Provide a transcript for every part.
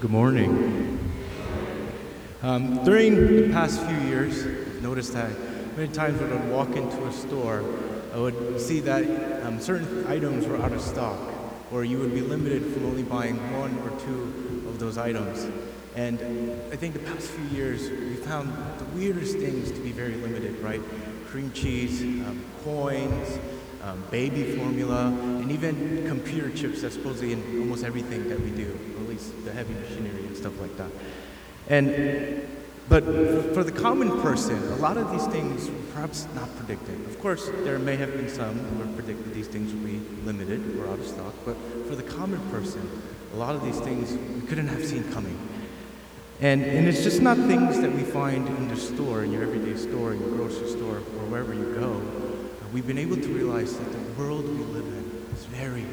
Good morning. Um, during the past few years, I've noticed that many times when I'd walk into a store, I would see that um, certain items were out of stock, or you would be limited from only buying one or two of those items. And I think the past few years, we found the weirdest things to be very limited, right? Cream cheese, um, coins, um, baby formula, and even computer chips that's supposedly in almost everything that we do, the heavy machinery and stuff like that. And but for the common person, a lot of these things were perhaps not predicted. Of course, there may have been some who were predicted these things would be limited or out of stock, but for the common person, a lot of these things we couldn't have seen coming. And, and it's just not things that we find in the store, in your everyday store, in your grocery store, or wherever you go. We've been able to realize that the world we live in is very.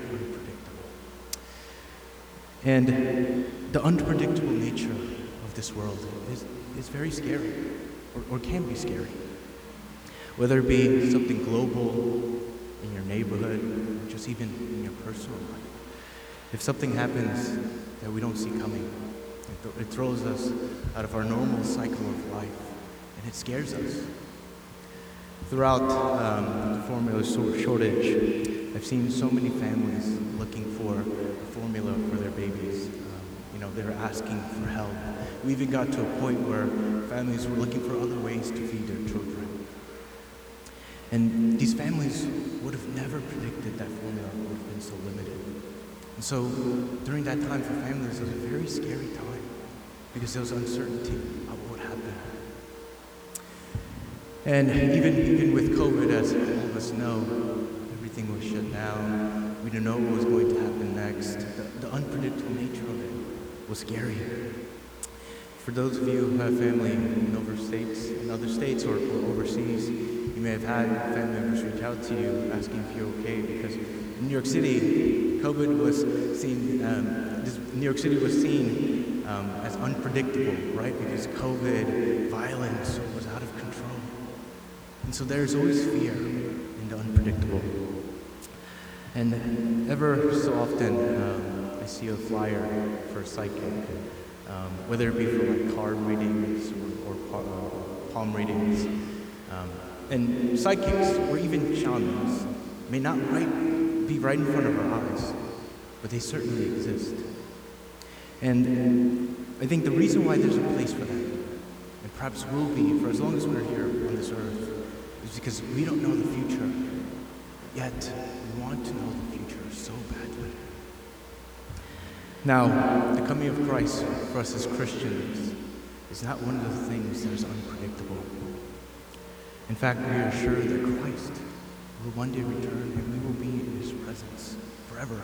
And the unpredictable nature of this world is, is very scary, or, or can be scary. Whether it be something global in your neighborhood, or just even in your personal life. If something happens that we don't see coming, it, th- it throws us out of our normal cycle of life, and it scares us. Throughout um, the formula shortage, I've seen so many families looking for formula for their babies. Um, you know, they're asking for help. We even got to a point where families were looking for other ways to feed their children. And these families would have never predicted that formula would have been so limited. And so during that time for families, it was a very scary time because there was uncertainty about what would happen. And even, even with COVID, as all of us know, everything was shut down. We didn't know what was going to happen next. The, the unpredictable nature of it was scary. For those of you who have family in other states, in other states or, or overseas, you may have had family members reach out to you asking if you're okay because in New York City, COVID was seen, um, this, New York City was seen um, as unpredictable, right? Because COVID, violence was out of control. And so there's always fear in the unpredictable. And ever so often, um, I see a flyer for a psychic, um, whether it be for like card readings or, or uh, palm readings. Um, and psychics or even shamans may not right, be right in front of our eyes, but they certainly exist. And I think the reason why there's a place for that, and perhaps will be for as long as we're here on this earth, is because we don't know the future, yet want to know the future so badly. Now, the coming of Christ for us as Christians is not one of the things that is unpredictable. In fact, we are sure that Christ will one day return and we will be in his presence forever.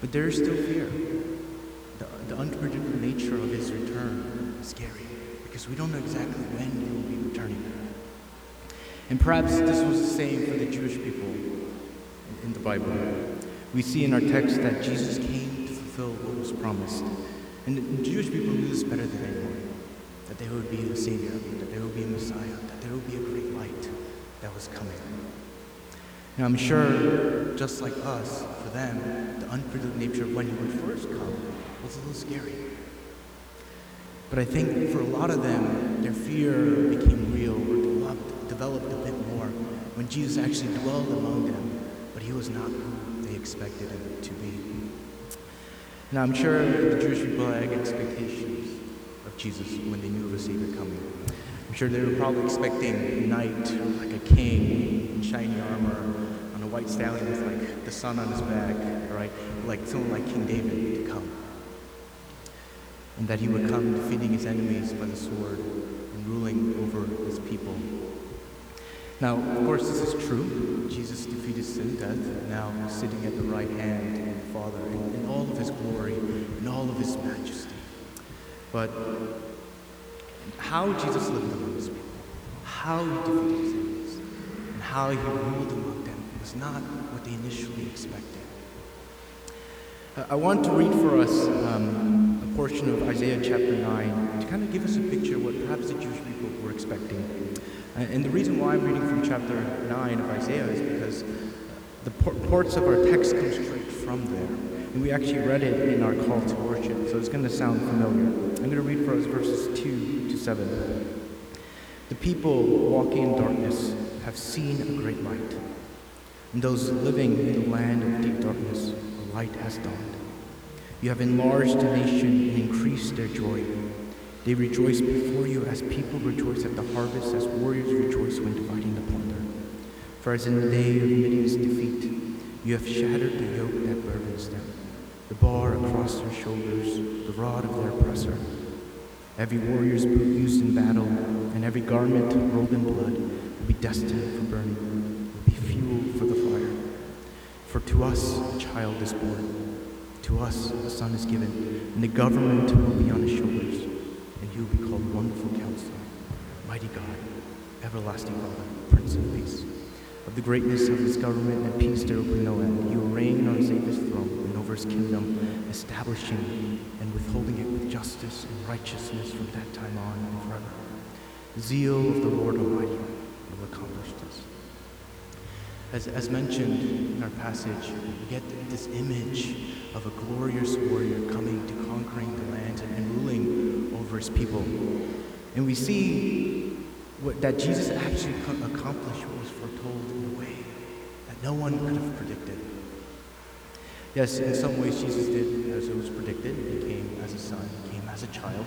But there is still fear. The, the unpredictable nature of his return is scary because we don't know exactly when he will be returning. And perhaps this was the same for the Jewish people in the Bible. We see in our text that Jesus came to fulfill what was promised. And the Jewish people knew this better than anyone that there would be a Savior, that there would be a Messiah, that there would be a great light that was coming. And I'm sure, just like us, for them, the unpredictable nature of when he would first come was a little scary. But I think for a lot of them, their fear became real or developed, developed when Jesus actually dwelled among them, but he was not who they expected him to be. Now, I'm sure the Jewish people had expectations of Jesus when they knew of a Savior coming. I'm sure they were probably expecting a knight, like a king in shiny armor, on a white stallion with like the sun on his back, right? Like someone like King David to come. And that he would come defeating his enemies by the sword and ruling over his people. Now, of course, this is true. Jesus defeated sin, death, and now sitting at the right hand of the Father in, in all of his glory, in all of his majesty. But how Jesus lived among his people, how he defeated his enemies, and how he ruled among them was not what they initially expected. Uh, I want to read for us um, a portion of Isaiah chapter 9 to kind of give us a picture of what perhaps the Jewish people were expecting. Uh, and the reason why I'm reading from chapter 9 of Isaiah is because the parts of our text come straight from there. And we actually read it in our call to worship, so it's going to sound familiar. I'm going to read for us verses 2 to 7. The people walking in darkness have seen a great light. And those living in the land of deep darkness, a light has dawned. You have enlarged the nation and increased their joy. They rejoice before you as people rejoice at the harvest, as warriors rejoice when dividing the plunder. For as in the day of Midian's defeat, you have shattered the yoke that burdens them, the bar across their shoulders, the rod of their oppressor. Every warrior's boot used in battle, and every garment rolled in blood, will be destined for burning, will be fuel for the fire. For to us a child is born, to us a son is given, and the government will be on his shoulders, and he will be called Wonderful Counselor, Mighty God, Everlasting Father, Prince of Peace. Of the greatness of his government and peace there will be no end. You will reign on David's throne and over his kingdom, establishing and withholding it with justice and righteousness from that time on and forever. The zeal of the Lord Almighty will accomplish this. As, as mentioned in our passage, we get this image of a glorious warrior coming to conquering the land and, and ruling his people. And we see what, that Jesus actually accomplished what was foretold in a way that no one could have predicted. Yes, in some ways Jesus did as it was predicted. He came as a son, he came as a child.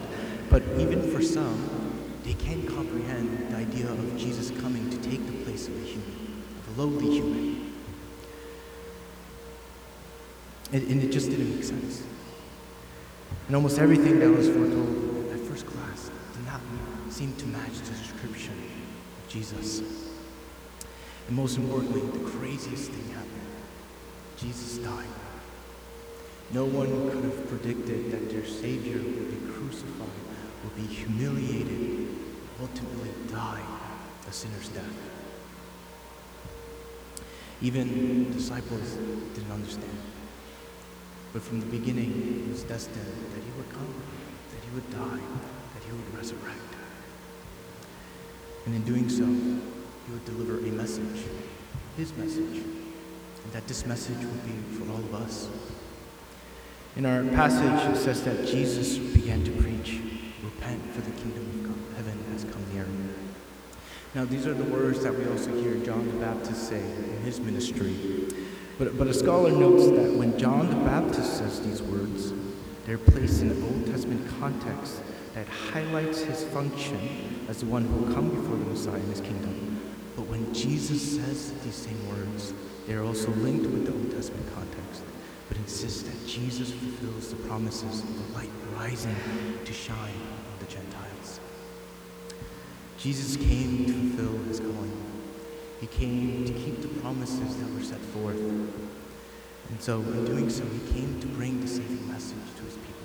But even for some, they can't comprehend the idea of Jesus coming to take the place of a human, of a lowly human. And, and it just didn't make sense. And almost everything that was foretold seem to match the description of Jesus. And most importantly, the craziest thing happened. Jesus died. No one could have predicted that their Savior would be crucified, would be humiliated, ultimately die a sinner's death. Even disciples didn't understand. But from the beginning, it was destined that he would come, that he would die, that he would resurrect. And in doing so, he would deliver a message, his message, and that this message would be for all of us. In our passage, it says that Jesus began to preach, Repent, for the kingdom of God, heaven has come near. Now, these are the words that we also hear John the Baptist say in his ministry. But, but a scholar notes that when John the Baptist says these words, they're placed in an Old Testament context that highlights his function as the one who will come before the Messiah in his kingdom. But when Jesus says these same words, they are also linked with the Old Testament context, but insist that Jesus fulfills the promises of the light rising to shine on the Gentiles. Jesus came to fulfill his calling. He came to keep the promises that were set forth. And so, in doing so, he came to bring the saving message to his people.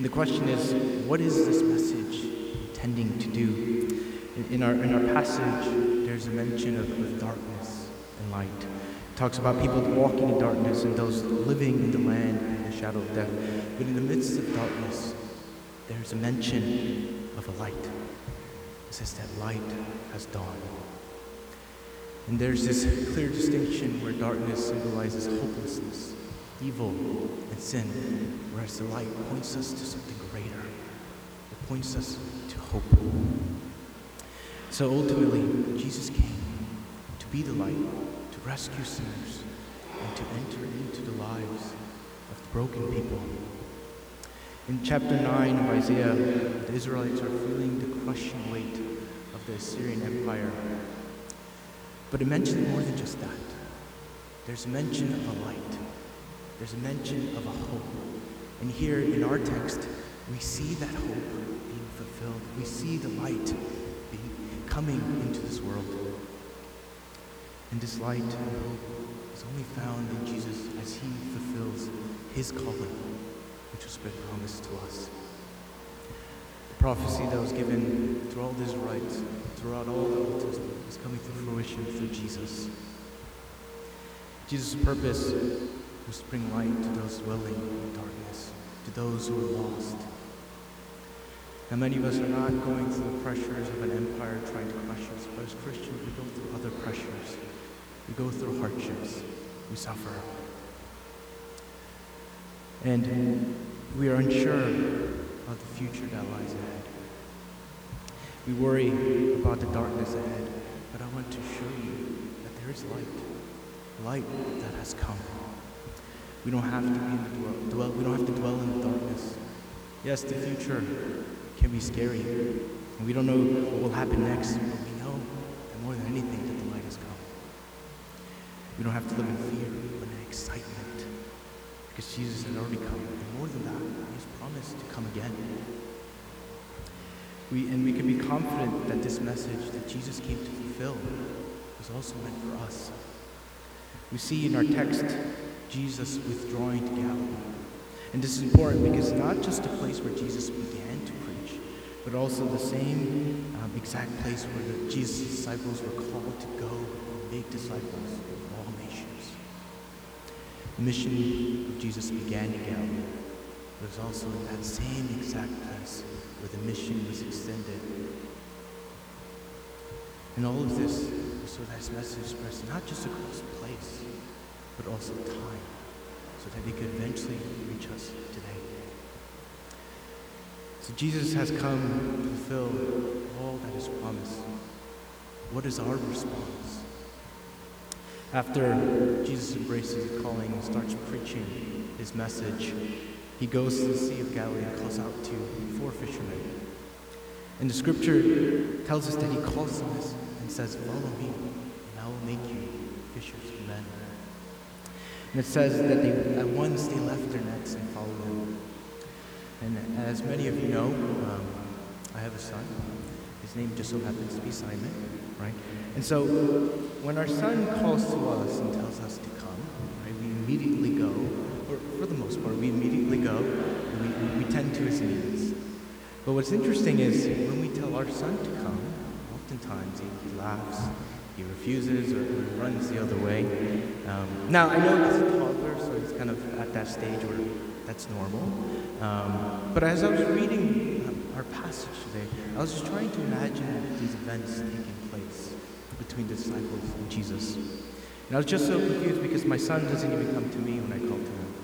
And the question is, what is this message intending to do? In, in our, in our passage, there's a mention of, of darkness and light. It talks about people walking in darkness and those living in the land in the shadow of death. But in the midst of darkness, there's a mention of a light. It says that light has dawned. And there's this clear distinction where darkness symbolizes hopelessness, evil, and sin, whereas the light points us to something greater. It points us to hope. So ultimately, Jesus came to be the light, to rescue sinners, and to enter into the lives of the broken people. In chapter 9 of Isaiah, the Israelites are feeling the crushing weight of the Assyrian Empire. But it mentions more than just that. There's mention of a light. There's a mention of a hope. And here in our text, we see that hope being fulfilled. We see the light being, coming into this world. And this light and hope is only found in Jesus as he fulfills his calling, which was been promised to us. The prophecy that was given through all the Israelites, throughout all the Old Testament, is coming to fruition through Jesus. Jesus' purpose to bring light to those dwelling in darkness, to those who are lost. Now, many of us are not going through the pressures of an empire trying to crush us, but as Christians, we go through other pressures. We go through hardships. We suffer. And we are unsure of the future that lies ahead. We worry about the darkness ahead, but I want to show you that there is light, light that has come. We don't have to be dwell, we don't have to dwell in the darkness. Yes, the future can be scary, and we don't know what will happen next, but we know that more than anything that the light has come. We don't have to live in fear, but in excitement, because Jesus has already come, and more than that, He has promised to come again. We, and we can be confident that this message that Jesus came to fulfill was also meant for us. We see in our text Jesus withdrawing to Galilee. And this is important because not just a place where Jesus began to preach, but also the same um, exact place where the Jesus' disciples were called to go and make disciples of all nations. The mission of Jesus began in Galilee, but it was also in that same exact place where the mission was extended. And all of this was so that his message spreads not just across the place, but also time, so that it could eventually reach us today. So Jesus has come to fulfill all that is promised. What is our response? After Jesus embraces the calling and starts preaching his message, he goes to the Sea of Galilee and calls out to four fishermen. And the scripture tells us that he calls them and says, Follow me, and I will make you fishers of men. And it says that they, at once they left their nets and followed him. And as many of you know, um, I have a son. His name just so happens to be Simon, right? And so when our son calls to us and tells us to come, right, we immediately go, or for the most part, we immediately go, and we, we tend to his needs. But what's interesting is when we tell our son to come, oftentimes he, he laughs, he refuses or, runs the other way. Um, now, I know he's a toddler, so he's kind of at that stage where that's normal. Um, but as I was reading um, our passage today, I was just trying to imagine these events taking place between the disciples and Jesus. And I was just so confused because my son doesn't even come to me when I call to him.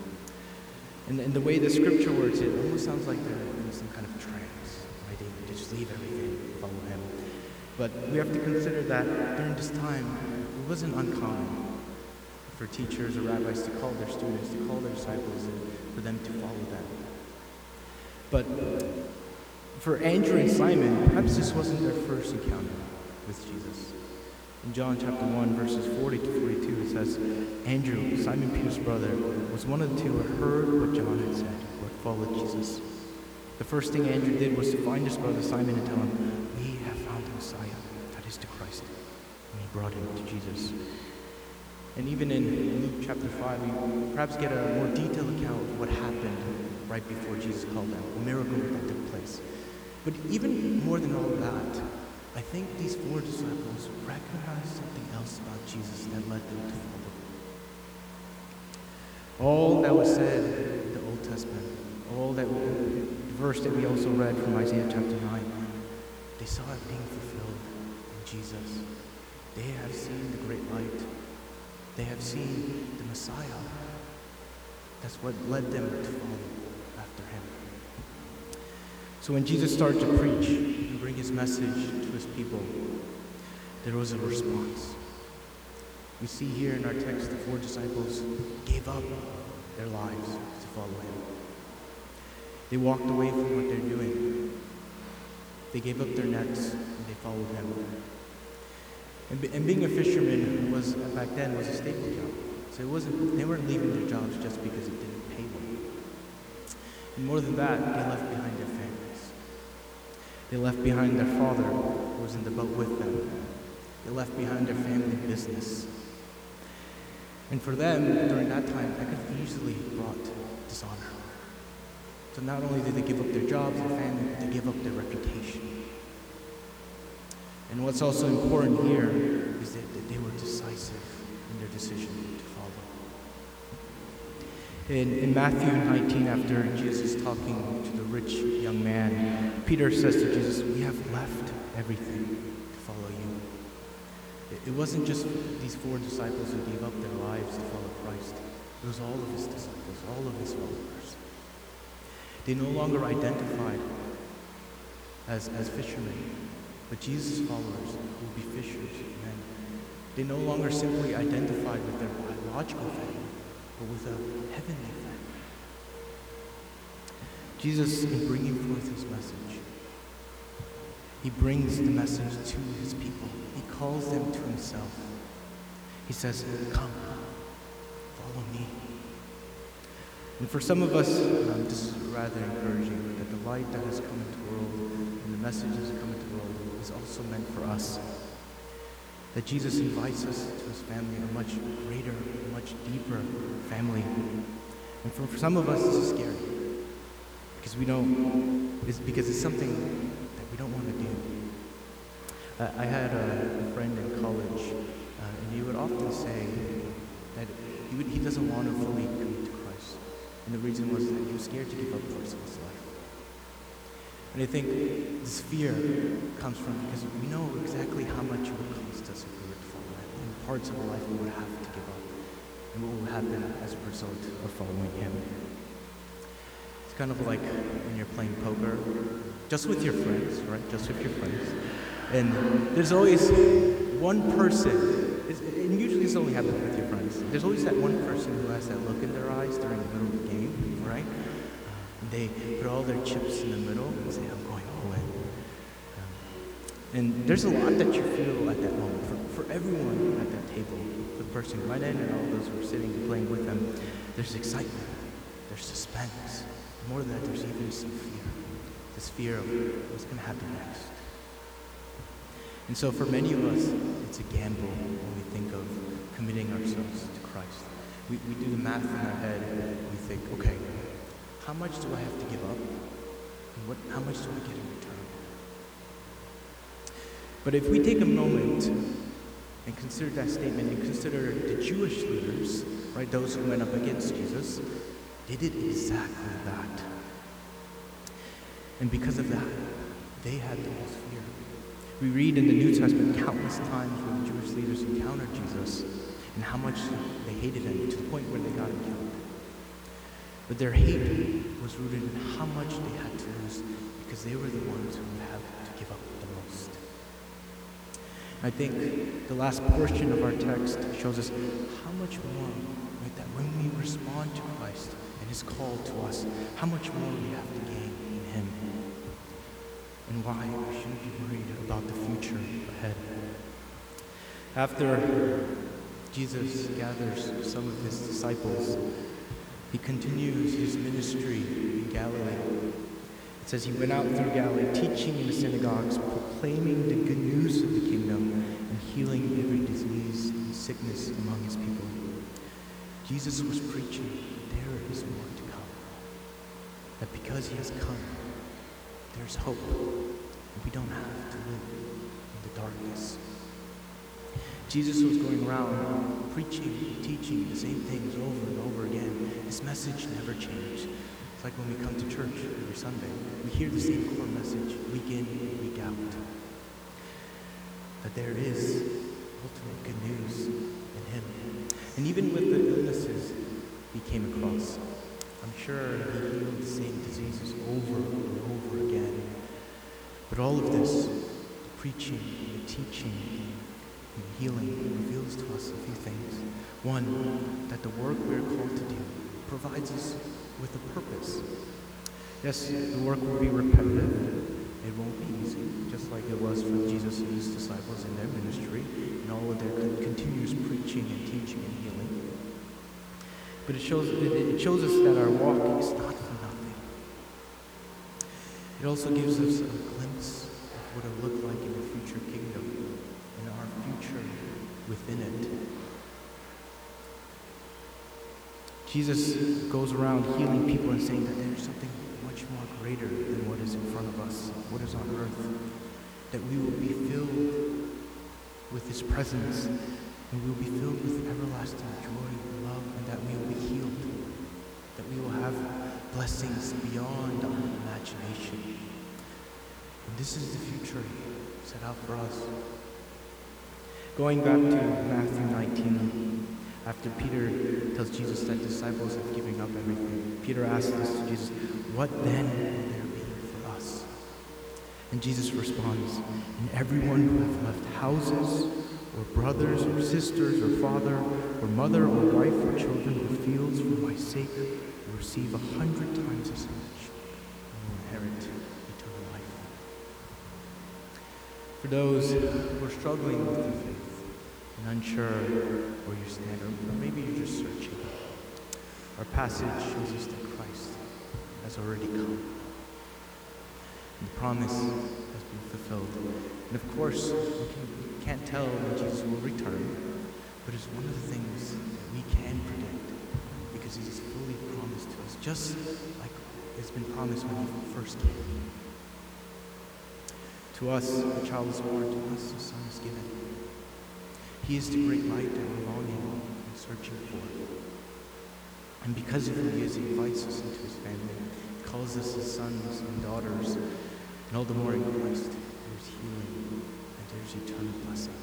And, and the way the scripture words it, it almost sounds like they're in some kind of trance, right? They just leave everything, follow him. But we have to consider that during this time, it wasn't uncommon for teachers or rabbis to call their students, to call their disciples, and for them to follow them. But for Andrew and Simon, perhaps this wasn't their first encounter with Jesus. In John chapter 1, verses 40 to 42, it says, Andrew, Simon Peter's brother, was one of the two who heard what John had said, had followed Jesus. The first thing Andrew did was to find his brother Simon and tell him, We have found the Messiah, that is the Christ. And he brought him to Jesus. And even in Luke chapter 5, we perhaps get a more detailed account of what happened right before Jesus called them, a miracle that took place. But even more than all that, I think these four disciples recognized something else about Jesus that led them to follow. All that was said in the Old Testament, all that verse that we also read from Isaiah chapter 9, they saw it being fulfilled in Jesus. They have seen the great light. They have seen the Messiah. That's what led them to follow after him. So when Jesus started to preach and bring his message to his people, there was a response. We see here in our text the four disciples gave up their lives to follow him. They walked away from what they're doing. They gave up their nets and they followed him. And, and being a fisherman was back then was a staple job. So it wasn't they weren't leaving their jobs just because it didn't pay them. And more than that, they left behind their families. They left behind their father who was in the boat with them. They left behind their family business. And for them, during that time, that could have easily brought dishonor. So not only did they give up their jobs, their family, but they gave up their reputation. And what's also important here is that, that they were decisive in their decision to follow. In, in Matthew 19, after Jesus talking to the rich young man, Peter says to Jesus, We have left everything to follow you. It, it wasn't just these four disciples who gave up their lives to follow Christ, it was all of his disciples, all of his followers. They no longer identified as, as fishermen, but Jesus' followers will be fishers of men. They no longer simply identified with their biological family, but with a heavenly family. Jesus, in bringing forth his message, he brings the message to his people. He calls them to himself. He says, Come, follow me. And for some of us, um, this is rather encouraging that the light that has come into the world and the message that has come into the world is also meant for us. That Jesus invites us to his family, a much greater, much deeper family. And for, for some of us, this is scary because we don't, it's because it's something that we don't want to do. Uh, I had a, friend in college, uh, and he would often say that he, would, he doesn't want to fully. And the reason was that he was scared to give up parts of his life. And I think this fear comes from because we know exactly how much it would cost us if we were to follow him, and parts of our life we would have to give up, and what will happen as a result of following him It's kind of like when you're playing poker, just with your friends, right? Just with your friends. And there's always one person, and usually this only happens with your There's always that one person who has that look in their eyes during the middle of the game, right? And they put all their chips in the middle and say, I'm going all in. Um, and there's a lot that you feel at that moment. For, for everyone at that table, the person right in and all those who are sitting and playing with them, there's excitement, there's suspense, more than that, there's even some fear. This fear of what's going to happen next. And so for many of us, it's a gamble when we think of committing ourselves to Christ. We, we do the math in our head we think, okay, how much do I have to give up? And what, how much do I get in return? But if we take a moment and consider that statement and consider the Jewish leaders, right, those who went up against Jesus, they did exactly that. And because of that, they had the most fear. We read in the New Testament countless times when the Jewish leaders encountered Jesus and how much they hated him to the point where they got him killed. But their hate was rooted in how much they had to lose because they were the ones who would have to give up the most. I think the last portion of our text shows us how much more, right, that when we respond to Christ, and his call to us, how much more we have to gain in him, and why we shouldn't be worried about the future ahead. After Jesus gathers some of his disciples, he continues his ministry in Galilee. It says he went out through Galilee, teaching in the synagogues, proclaiming the good news of the kingdom, and healing every disease and sickness among his people. Jesus was preaching there is more to come. That because he has come, there's hope. And we don't have to live in the darkness. Jesus was going around preaching, and teaching the same things over and over again. His message never changed. It's like when we come to church every Sunday. We hear the same core message week in, week out. That there is ultimate good news in him. And even with the illnesses he came across. I'm sure he healed the same diseases over and over again. But all of this, the preaching, and the teaching, healing, reveals to us a few things. One, that the work we're called to do provides us with a purpose. Yes, the work will be repetitive. It won't be easy, just like it was for Jesus and his disciples in their ministry and all of their continuous preaching and teaching and healing. But it shows, it shows us that our walk is not for nothing. It also gives us a glimpse of what it'll look like in the future kingdom within it. Jesus goes around healing people and saying that there's something much more greater than what is in front of us, what is on earth. That we will be filled with His presence and we will be filled with everlasting joy and love, and that we will be healed, that we will have blessings beyond our imagination. And this is the future set out for us. Going back to Matthew 19, After Peter tells Jesus that disciples have given up everything, Peter asks this to Jesus, What then will there be for us? And Jesus responds, And everyone who have left houses, or brothers, or sisters, or father, or mother, or wife, or children, or fields for my sake will receive a hundred times as much and will inherit eternal life. For those who are struggling with the faith unsure where you stand, or maybe you're just searching, our passage shows us that Christ has already come. The promise has been fulfilled. And of course, we, can, we can't tell when Jesus will return, but it's one of the things that we can predict because he's fully promised to us, just like it's been promised when he first came. To us, a child is born, to us, a son is given. He is the great light that we're longing and searching for. And because of who he is, he invites us into his family, he calls us his sons and daughters, and all the more in Christ, there's healing and there's eternal blessing.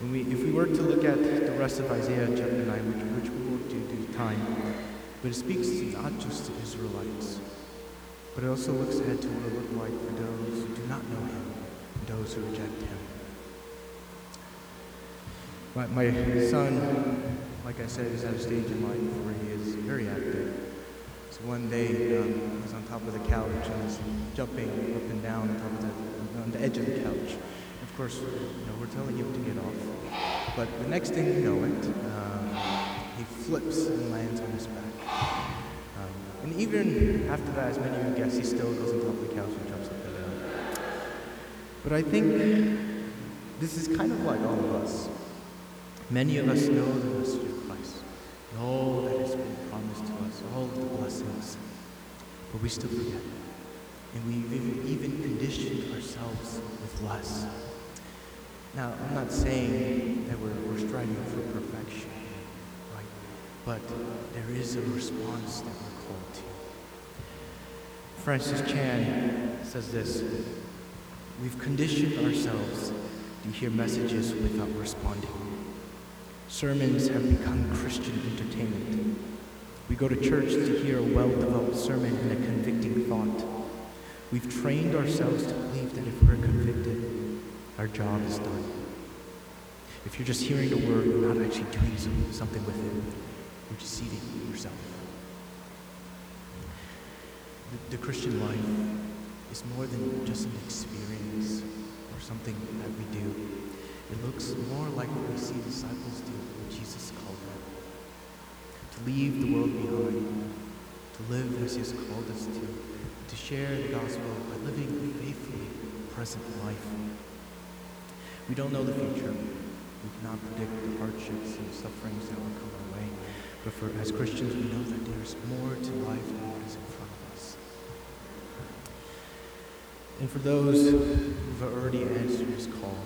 When we, if we were to look at the rest of Isaiah chapter 9, which, which we won't do due to time, but it speaks not just to Israelites, but it also looks ahead to what it will like for those who do not know him and those who reject him. My, son, like I said, is at a stage in life where he is very active. So one day um, he was on top of the couch and was jumping up and down on, top of the, on the edge of the couch. Of course, you know, we're telling him to get off. But the next thing you know it, um, he flips and lands on his back. Um, and even after that, as many of you guess, he still goes on top of the couch and jumps up and down. But I think this is kind of like all of us. Many of us know the message of Christ, and all that has been promised to us, all of the blessings, but we still forget. And we've even, even conditioned ourselves with less. Now, I'm not saying that we're, we're striving for perfection, right? But there is a response that we're called to. Francis Chan says this We've conditioned ourselves to hear messages without responding. Sermons have become Christian entertainment. We go to church to hear a well developed sermon and a convicting thought. We've trained ourselves to believe that if we're convicted, our job is done. If you're just hearing the word and not actually doing something with it, you're deceiving yourself. The, the Christian life is more than just an experience or something that we do. It looks more like what we see disciples do when Jesus called them. To leave the world behind, to live as he has called us to, to share the gospel by living a faithfully present life. We don't know the future. We cannot predict the hardships and sufferings that will come our way. But for as Christians, we know that there is more to life than what is in front of us. And for those who've already answered his call,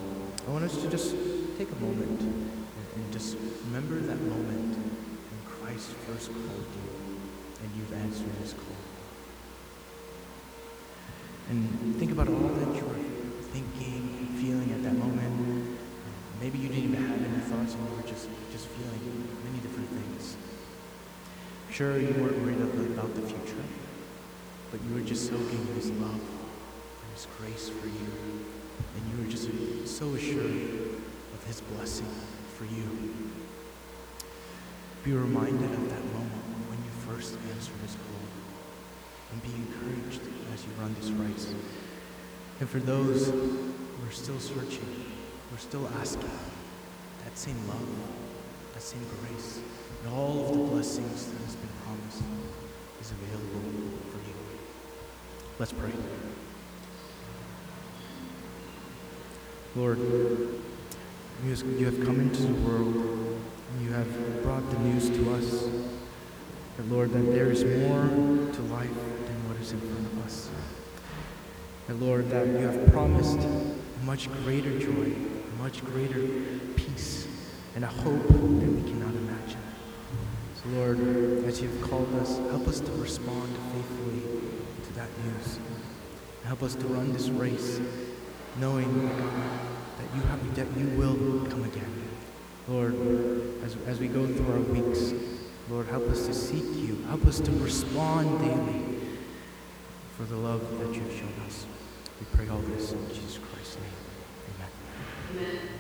I want us to just take a moment and, and just remember that moment when Christ first called you and you've answered his call. And think about all that you were thinking feeling at that moment. Maybe you didn't even have any thoughts and you were just, just feeling many different things. Sure, you weren't worried about the future, but you were just soaking in his love his grace for you. And you are just so assured of his blessing for you. Be reminded of that moment when you first answered his call and be encouraged as you run this race. And for those who are still searching, who are still asking, that same love, that same grace, and all of the blessings that has been promised is available for you. Let's pray. Lord, you have come into the world and you have brought the news to us that, Lord, that there is more to life than what is in front of us. And Lord, that you have promised much greater joy, much greater peace, and a hope that we cannot imagine. So, Lord, as you've called us, help us to respond faithfully to that news. Help us to run this race knowing that you, have, that you will come again. Lord, as, as we go through our weeks, Lord, help us to seek you. Help us to respond daily for the love that you've shown us. We pray all this in Jesus Christ's name. Amen. Amen.